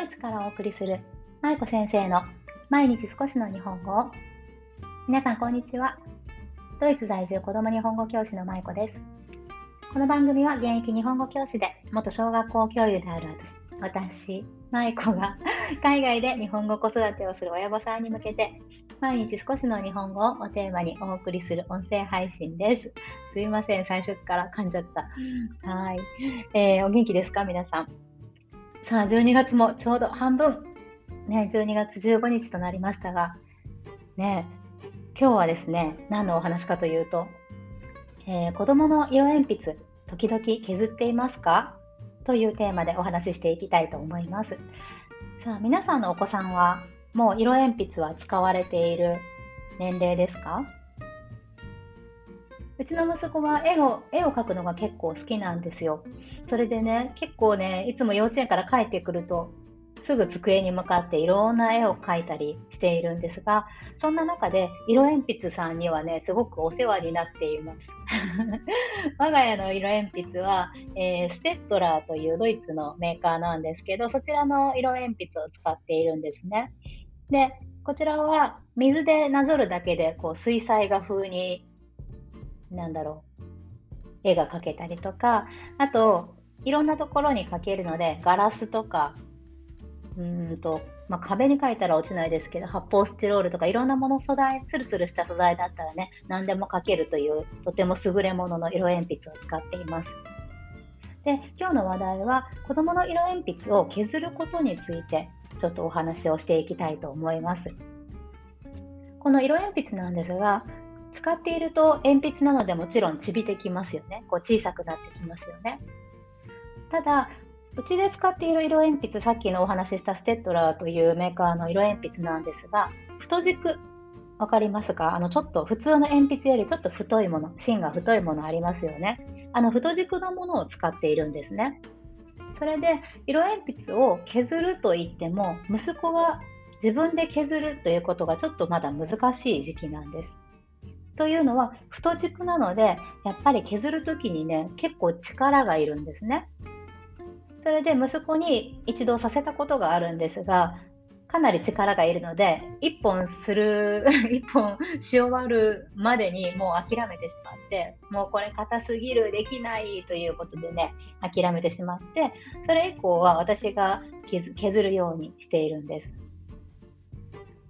ドイツからお送りする舞子先生の毎日少しの日本語を皆さんこんにちはドイツ在住子供日本語教師の舞子ですこの番組は現役日本語教師で元小学校教諭である私舞子が 海外で日本語子育てをする親御さんに向けて毎日少しの日本語をテーマにお送りする音声配信です。すいません、最初から噛んじゃった。はい、えー、お元気ですか皆さん？さあ、12月もちょうど半分、ね、12月15日となりましたが、ね、今日はですね、何のお話かというと、えー、子供の色鉛筆、時々削っていますか？というテーマでお話ししていきたいと思います。さあ、皆さんのお子さんは、もう色鉛筆は使われている年齢ですか？うちの息子は絵を絵を描くのが結構好きなんですよ。それでね、結構ね、いつも幼稚園から帰ってくると、すぐ机に向かっていろんな絵を描いたりしているんですが、そんな中で色鉛筆さんにはね、すごくお世話になっています。我が家の色鉛筆は、えー、ステッドラーというドイツのメーカーなんですけど、そちらの色鉛筆を使っているんですね。で、こちらは水でなぞるだけでこう水彩画風になんだろう、絵が描けたりとか、あと、いろんなところに描けるので、ガラスとか、うんと、まあ、壁に描いたら落ちないですけど、発泡スチロールとかいろんなもの素材、ツルツルした素材だったらね、何でも描けるという、とても優れものの色鉛筆を使っています。で、今日の話題は、子供の色鉛筆を削ることについて、ちょっとお話をしていきたいと思います。この色鉛筆なんですが、使っていると鉛筆なのでもちろんちびてきますよね。こう小さくなってきますよね。ただ、うちで使っている色鉛筆、さっきのお話ししたステッドラーというメーカーの色鉛筆なんですが、太軸、わかりますか？あの、ちょっと普通の鉛筆よりちょっと太いもの、芯が太いものありますよね。あの、太軸のものを使っているんですね。それで、色鉛筆を削ると言っても、息子が自分で削るということがちょっとまだ難しい時期なんです。というのは太軸なのでやっぱり削る時にね結構力がいるんですね。それで息子に一度させたことがあるんですがかなり力がいるので1本する 1本し終わるまでにもう諦めてしまってもうこれ硬すぎるできないということでね諦めてしまってそれ以降は私が削るようにしているんです。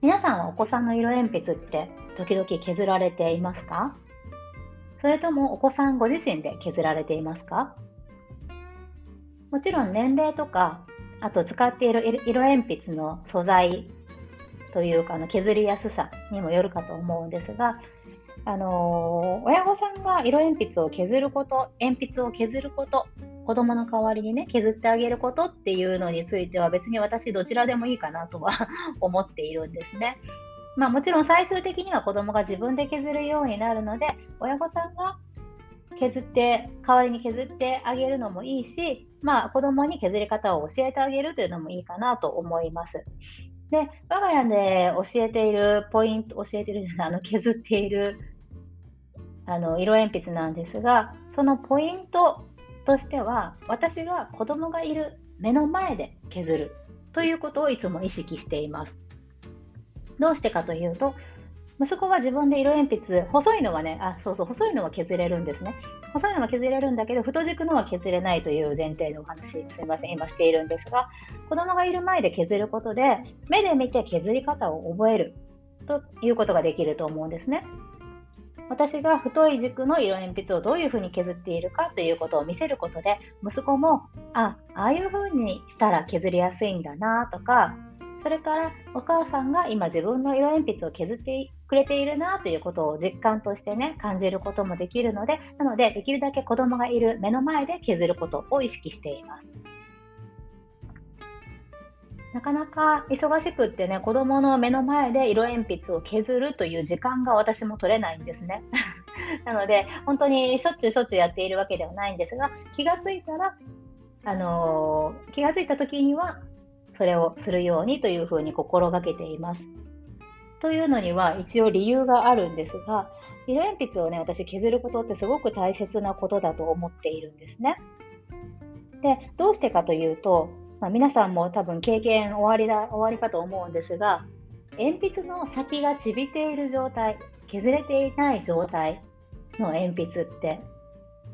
皆さんはお子さんの色鉛筆って時々削られていますか？それともお子さんご自身で削られていますか？もちろん年齢とか、あと使っている色鉛筆の素材というかの削りやすさにもよるかと思うんですが、あのー、親御さんが色鉛筆を削ること、鉛筆を削ること、子供の代わりにね、削ってあげることっていうのについては別に私どちらでもいいかなとは 思っているんですね。まあもちろん最終的には子供が自分で削るようになるので、親御さんが削って、代わりに削ってあげるのもいいし、まあ子供に削り方を教えてあげるというのもいいかなと思います。で、我が家で教えているポイント、教えているあの削っているあの色鉛筆なんですが、そのポイントとしては、私が子供がいる目の前で削るということをいつも意識しています。どうしてかというと、息子は自分で色鉛筆、細いのはね、あ、そうそう、細いのは削れるんですね。細いのは削れるんだけど、太軸のは削れないという前提のお話、すみません、今しているんですが、子供がいる前で削ることで、目で見て削り方を覚えるということができると思うんですね。私が太い軸の色鉛筆をどういうふうに削っているかということを見せることで、息子も、あ、ああいうふうにしたら削りやすいんだなとか、それからお母さんが今自分の色鉛筆を削ってくれているなということを実感としてね、感じることもできるので、なのでできるだけ子供がいる目の前で削ることを意識しています。なかなか忙しくってね、子供の目の前で色鉛筆を削るという時間が私も取れないんですね。なので、本当にしょっちゅうしょっちゅうやっているわけではないんですが、気がついたら、あのー、気がついた時には、それをするようにというふうに心がけています。というのには一応理由があるんですが、色鉛筆をね、私削ることってすごく大切なことだと思っているんですね。で、どうしてかというと、まあ、皆さんも多分経験終わりだ終わりかと思うんですが鉛筆の先がちびている状態削れていない状態の鉛筆って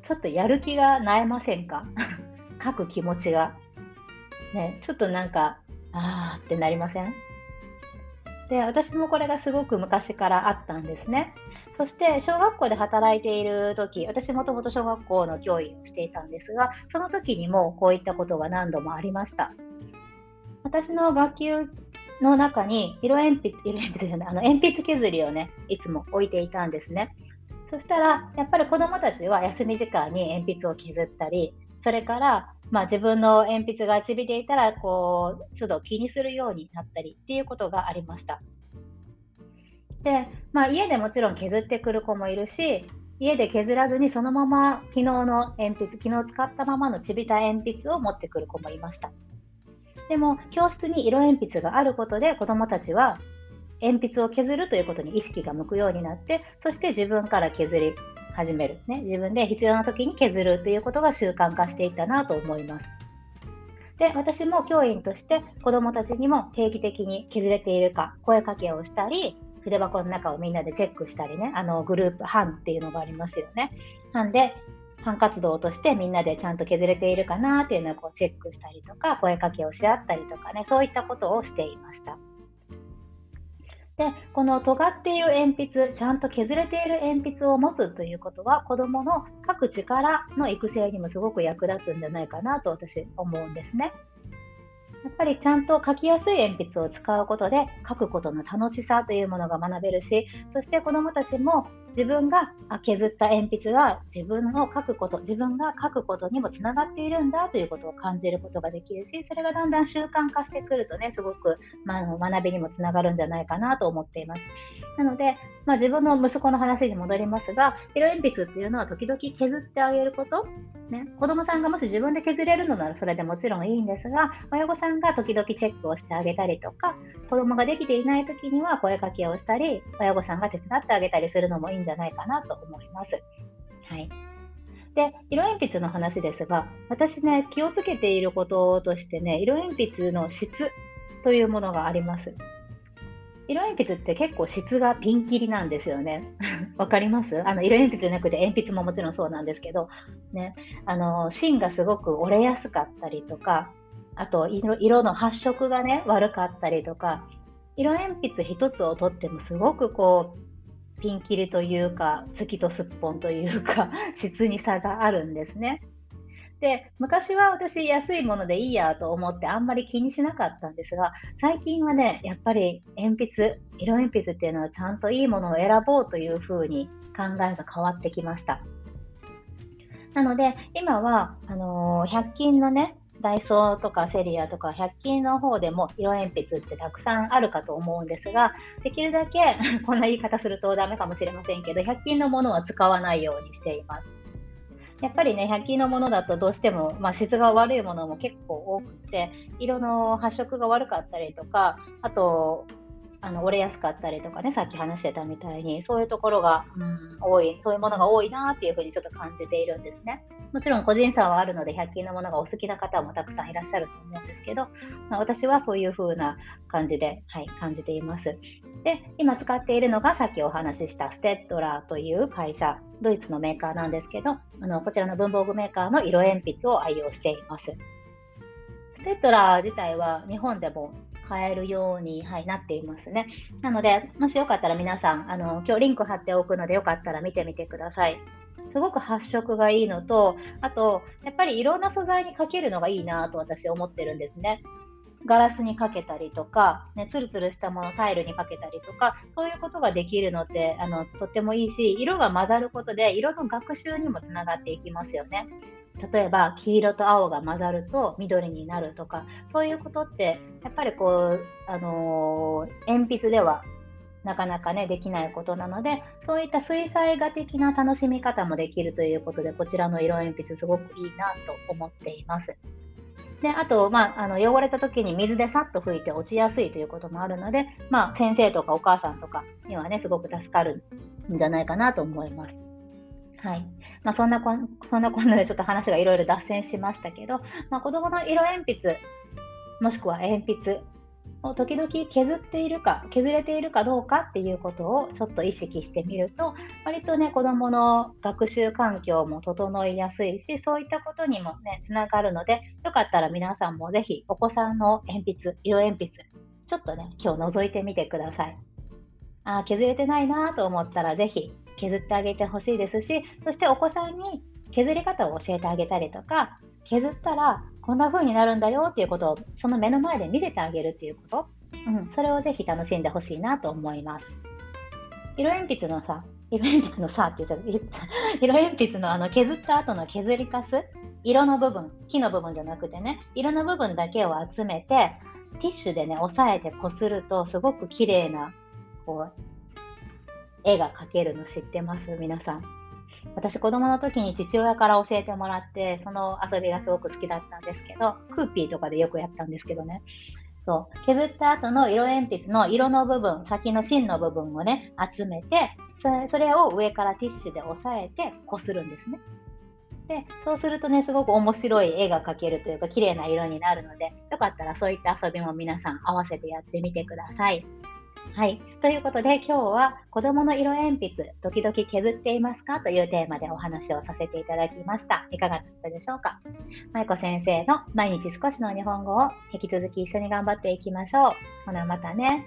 ちょっとやる気がなえませんか？書く気持ちが、ね、ちょっとなんかあーってなりません？で私もこれがすごく昔からあったんですね。そして小学校で働いている時私もともと小学校の教員をしていたんですがその時にもこういったことが何度もありました。私の学級の中に色鉛筆、色鉛筆じゃない、あの鉛筆削りをね、いつも置いていたんですね。そしたら、やっぱり子どもたちは休み時間に鉛筆を削ったり、それから、まあ、自分の鉛筆がちびていたら、こう、都度気にするようになったりっていうことがありました。で、まあ、家でもちろん削ってくる子もいるし、家で削らずにそのまま昨日の鉛筆、昨日使ったままのちびた鉛筆を持ってくる子もいました。でも教室に色鉛筆があることで子どもたちは鉛筆を削るということに意識が向くようになってそして自分から削り始める、ね、自分で必要な時に削るということが習慣化していったなと思います。で私も教員として子どもたちにも定期的に削れているか声かけをしたり筆箱の中をみんなでチェックしたりねあのグループ班っていうのがありますよね。班で班活動としてみんなでちゃんと削れているかなっていうのをこうチェックしたりとか声かけをし合ったりとかねそういったことをしていました。でこの尖っている鉛筆ちゃんと削れている鉛筆を持つということは子どもの書く力の育成にもすごく役立つんじゃないかなと私思うんですね。やっぱりちゃんと書きやすい鉛筆を使うことで書くことの楽しさというものが学べるしそして子どもたちも自分が削った鉛筆が自分の書くこと自分が書くことにもつながっているんだということを感じることができるしそれがだんだん習慣化してくるとねすごく、まあ、学びにもつながるんじゃないかなと思っています。なので、まあ、自分の息子の話に戻りますが色鉛筆っていうのは時々削ってあげること、ね、子どもさんがもし自分で削れるのならそれでもちろんいいんですが親御さんが時々チェックをしてあげたりとか子どもができていない時には声かけをしたり親御さんが手伝ってあげたりするのもいいんじゃないかなと思います。はい。で、色鉛筆の話ですが、私ね、気をつけていることとしてね、色鉛筆の質というものがあります。色鉛筆って結構質がピンキリなんですよね。わかります？あの色鉛筆じゃなくて鉛筆ももちろんそうなんですけど、ね、あの芯がすごく折れやすかったりとか、あと色の発色がね悪かったりとか、色鉛筆一つをとってもすごくこうピンキリというか月とすっぽんというか 質に差があるんですね。で昔は私安いものでいいやと思ってあんまり気にしなかったんですが最近はねやっぱり鉛筆色鉛筆っていうのはちゃんといいものを選ぼうというふうに考えが変わってきましたなので今はあのー、100均のねダイソーとかセリアとか100均の方でも色鉛筆ってたくさんあるかと思うんですが、できるだけ こんな言い方するとダメかもしれませんけど、100均のものは使わないようにしています。やっぱりね、100均のものだとどうしても、まあ、質が悪いものも結構多くて、色の発色が悪かったりとか、あと、あの折れやすかったりとかね、さっき話してたみたいに、そういうところが、うん、多い、そういうものが多いなっていうふうにちょっと感じているんですね。もちろん個人差はあるので、100均のものがお好きな方もたくさんいらっしゃると思うんですけど、まあ、私はそういう風な感じで、はい、感じています。で、今使っているのがさっきお話ししたステッドラーという会社、ドイツのメーカーなんですけど、あのこちらの文房具メーカーの色鉛筆を愛用しています。ステッドラー自体は日本でも買えるように、はい、なっていますね。なので、もしよかったら皆さん、あの今日リンク貼っておくので、よかったら見てみてください。すごく発色がいいのと、あと、やっぱりいろんな素材にかけるのがいいなと私思ってるんですね。ガラスにかけたりとか、ね、ツルツルしたものタイルにかけたりとかそういうことができるのってあのとってもいいし色が混ざることで色の学習にもつながっていきますよね。例えば黄色と青が混ざると緑になるとかそういうことってやっぱりこう、あのー、鉛筆ではなかなかねできないことなのでそういった水彩画的な楽しみ方もできるということでこちらの色鉛筆すごくいいなと思っています。であと、まあ、あの汚れた時に水でさっと拭いて落ちやすいということもあるので、まあ、先生とかお母さんとかにはねすごく助かるんじゃないかなと思います。はいまあ、そんなこんそんなこんなでちょっと話がいろいろ脱線しましたけど、まあ、子どもの色鉛筆もしくは鉛筆を時々削っているか削れているかどうかっていうことをちょっと意識してみると割とね子どもの学習環境も整いやすいしそういったことにもねつながるのでよかったら皆さんもぜひお子さんの鉛筆色鉛筆ちょっとね今日覗いてみてください。あ削れてないなと思ったらぜひ削ってあげてほしいですしそしてお子さんに削り方を教えてあげたりとか削ったらこんな風になるんだよっていうことをその目の前で見せてあげるっていうこと、うん、それをぜひ楽しんでほしいなと思います。色鉛筆のさ、色鉛筆のさって言っちゃう。色鉛筆のあの削った後の削りかす、色の部分、木の部分じゃなくてね、色の部分だけを集めて、ティッシュでね、押さえてこすると、すごく綺麗な、こう、絵が描けるの知ってます？皆さん。私子供の時に父親から教えてもらってその遊びがすごく好きだったんですけどクーピーとかでよくやったんですけどね。そう。削った後の色鉛筆の色の部分先の芯の部分をね集めてそれそれを上からティッシュで押さえてこするんですね。でそうするとねすごく面白い絵が描けるというか綺麗な色になるのでよかったらそういった遊びも皆さん合わせてやってみてください。はい。ということで、今日は子供の色鉛筆、時々削っていますかというテーマでお話をさせていただきました。いかがだったでしょうか？舞子先生の毎日少しの日本語を引き続き一緒に頑張っていきましょう。ほな、またね。